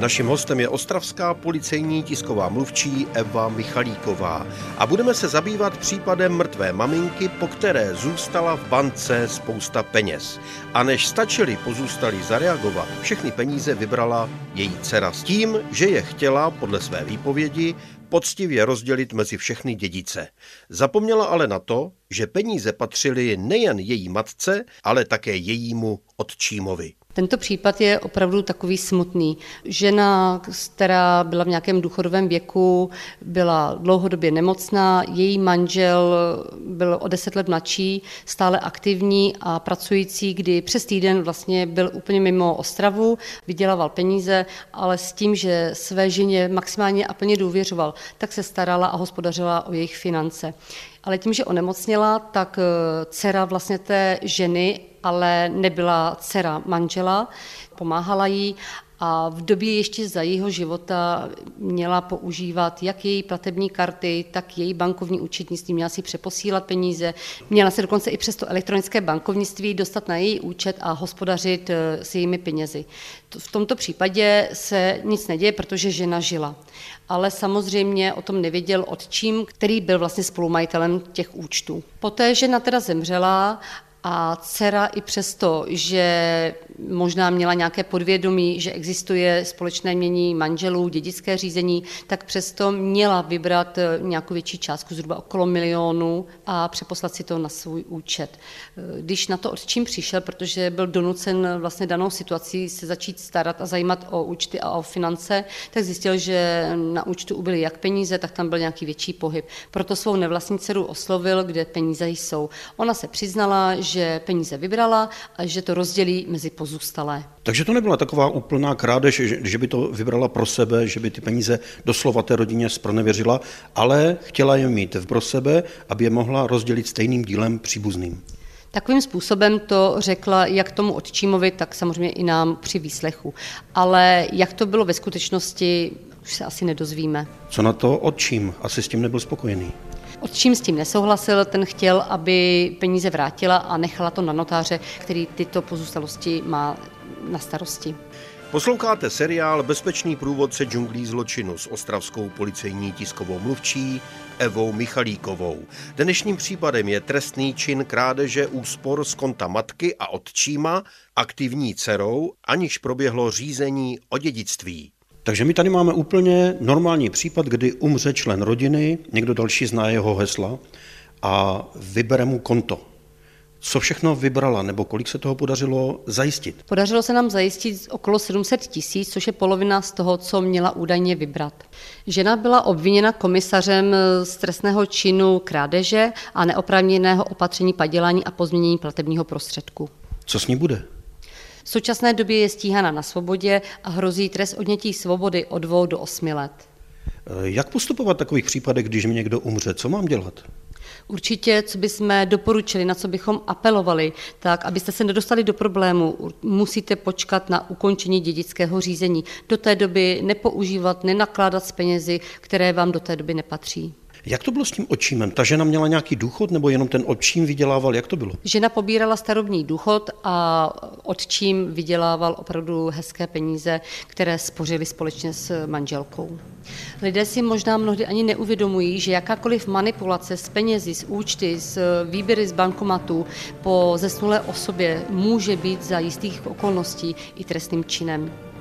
Naším hostem je ostravská policejní tisková mluvčí Eva Michalíková a budeme se zabývat případem mrtvé maminky, po které zůstala v bance spousta peněz. A než stačili pozůstali zareagovat, všechny peníze vybrala její dcera s tím, že je chtěla, podle své výpovědi, poctivě rozdělit mezi všechny dědice. Zapomněla ale na to, že peníze patřily nejen její matce, ale také jejímu otčímovi. Tento případ je opravdu takový smutný. Žena, která byla v nějakém důchodovém věku, byla dlouhodobě nemocná, její manžel byl o deset let mladší, stále aktivní a pracující, kdy přes týden vlastně byl úplně mimo Ostravu, vydělával peníze, ale s tím, že své ženě maximálně a plně důvěřoval, tak se starala a hospodařila o jejich finance. Ale tím, že onemocněla, tak eh, dcera vlastně té ženy ale nebyla dcera manžela, pomáhala jí a v době ještě za jeho života měla používat jak její platební karty, tak její bankovní účetnictví, měla si přeposílat peníze, měla se dokonce i přes to elektronické bankovnictví dostat na její účet a hospodařit eh, s jejími penězi. V tomto případě se nic neděje, protože žena žila. Ale samozřejmě o tom nevěděl otčím, který byl vlastně spolumajitelem těch účtů. Poté žena teda zemřela a dcera i přesto, že možná měla nějaké podvědomí, že existuje společné mění manželů, dědické řízení, tak přesto měla vybrat eh, nějakou větší částku, zhruba okolo milionu a přeposlat si to na svůj účet. Eh, když na to čím přišel, protože byl donucen vlastně danou situací se začít starat a zajímat o účty a o finance, tak zjistil, že na účtu ubyly jak peníze, tak tam byl nějaký větší pohyb. Proto svou nevlastní dceru oslovil, kde peníze jsou. Ona se přiznala, že peníze vybrala a že to rozdělí mezi pozůstalé. Takže to nebyla taková úplná krádež, že, že by to vybrala pro sebe, že by ty peníze doslova té rodině zpronevěřila, ale chtěla je mít pro sebe, aby je mohla rozdělit stejným dílem příbuzným. Takovým způsobem to řekla jak tomu odčímovi, tak samozřejmě i nám při výslechu. Ale jak to bylo ve skutečnosti, už se asi nedozvíme. Co na to odčím? Asi s tím nebyl spokojený. Odčím s tím nesouhlasil, ten chtěl, aby peníze vrátila a nechala to na notáře, který tyto pozůstalosti má na starosti. Posloucháte seriál Bezpečný průvodce džunglí zločinu s ostravskou policejní tiskovou mluvčí Evou Michalíkovou. Dnešním případem je trestný čin krádeže úspor z konta matky a otčíma, aktivní dcerou, aniž proběhlo řízení o dědictví. Takže my tady máme úplně normální případ, kdy umře člen rodiny, někdo další zná jeho hesla a vybere mu konto. Co všechno vybrala, nebo kolik se toho podařilo zajistit? Podařilo se nám zajistit okolo 700 tisíc, což je polovina z toho, co měla údajně vybrat. Žena byla obviněna komisařem z trestného činu krádeže a neoprávněného opatření padělání a pozměnění platebního prostředku. Co s ní bude? V současné době je stíhána na svobodě a hrozí trest odnětí svobody od dvou do osmi let. Jak postupovat v takových případech, když mi někdo umře? Co mám dělat? Určitě, co bychom doporučili, na co bychom apelovali, tak abyste se nedostali do problému, musíte počkat na ukončení dědického řízení. Do té doby nepoužívat, nenakládat s penězi, které vám do té doby nepatří. Jak to bylo s tím očímem? Ta žena měla nějaký důchod nebo jenom ten očím vydělával? Jak to bylo? Žena pobírala starobní důchod a otčím vydělával opravdu hezké peníze, které spořili společně s manželkou. Lidé si možná mnohdy ani neuvědomují, že jakákoliv manipulace s penězi, s účty, s výběry z bankomatu po zesnulé osobě může být za jistých okolností i trestným činem.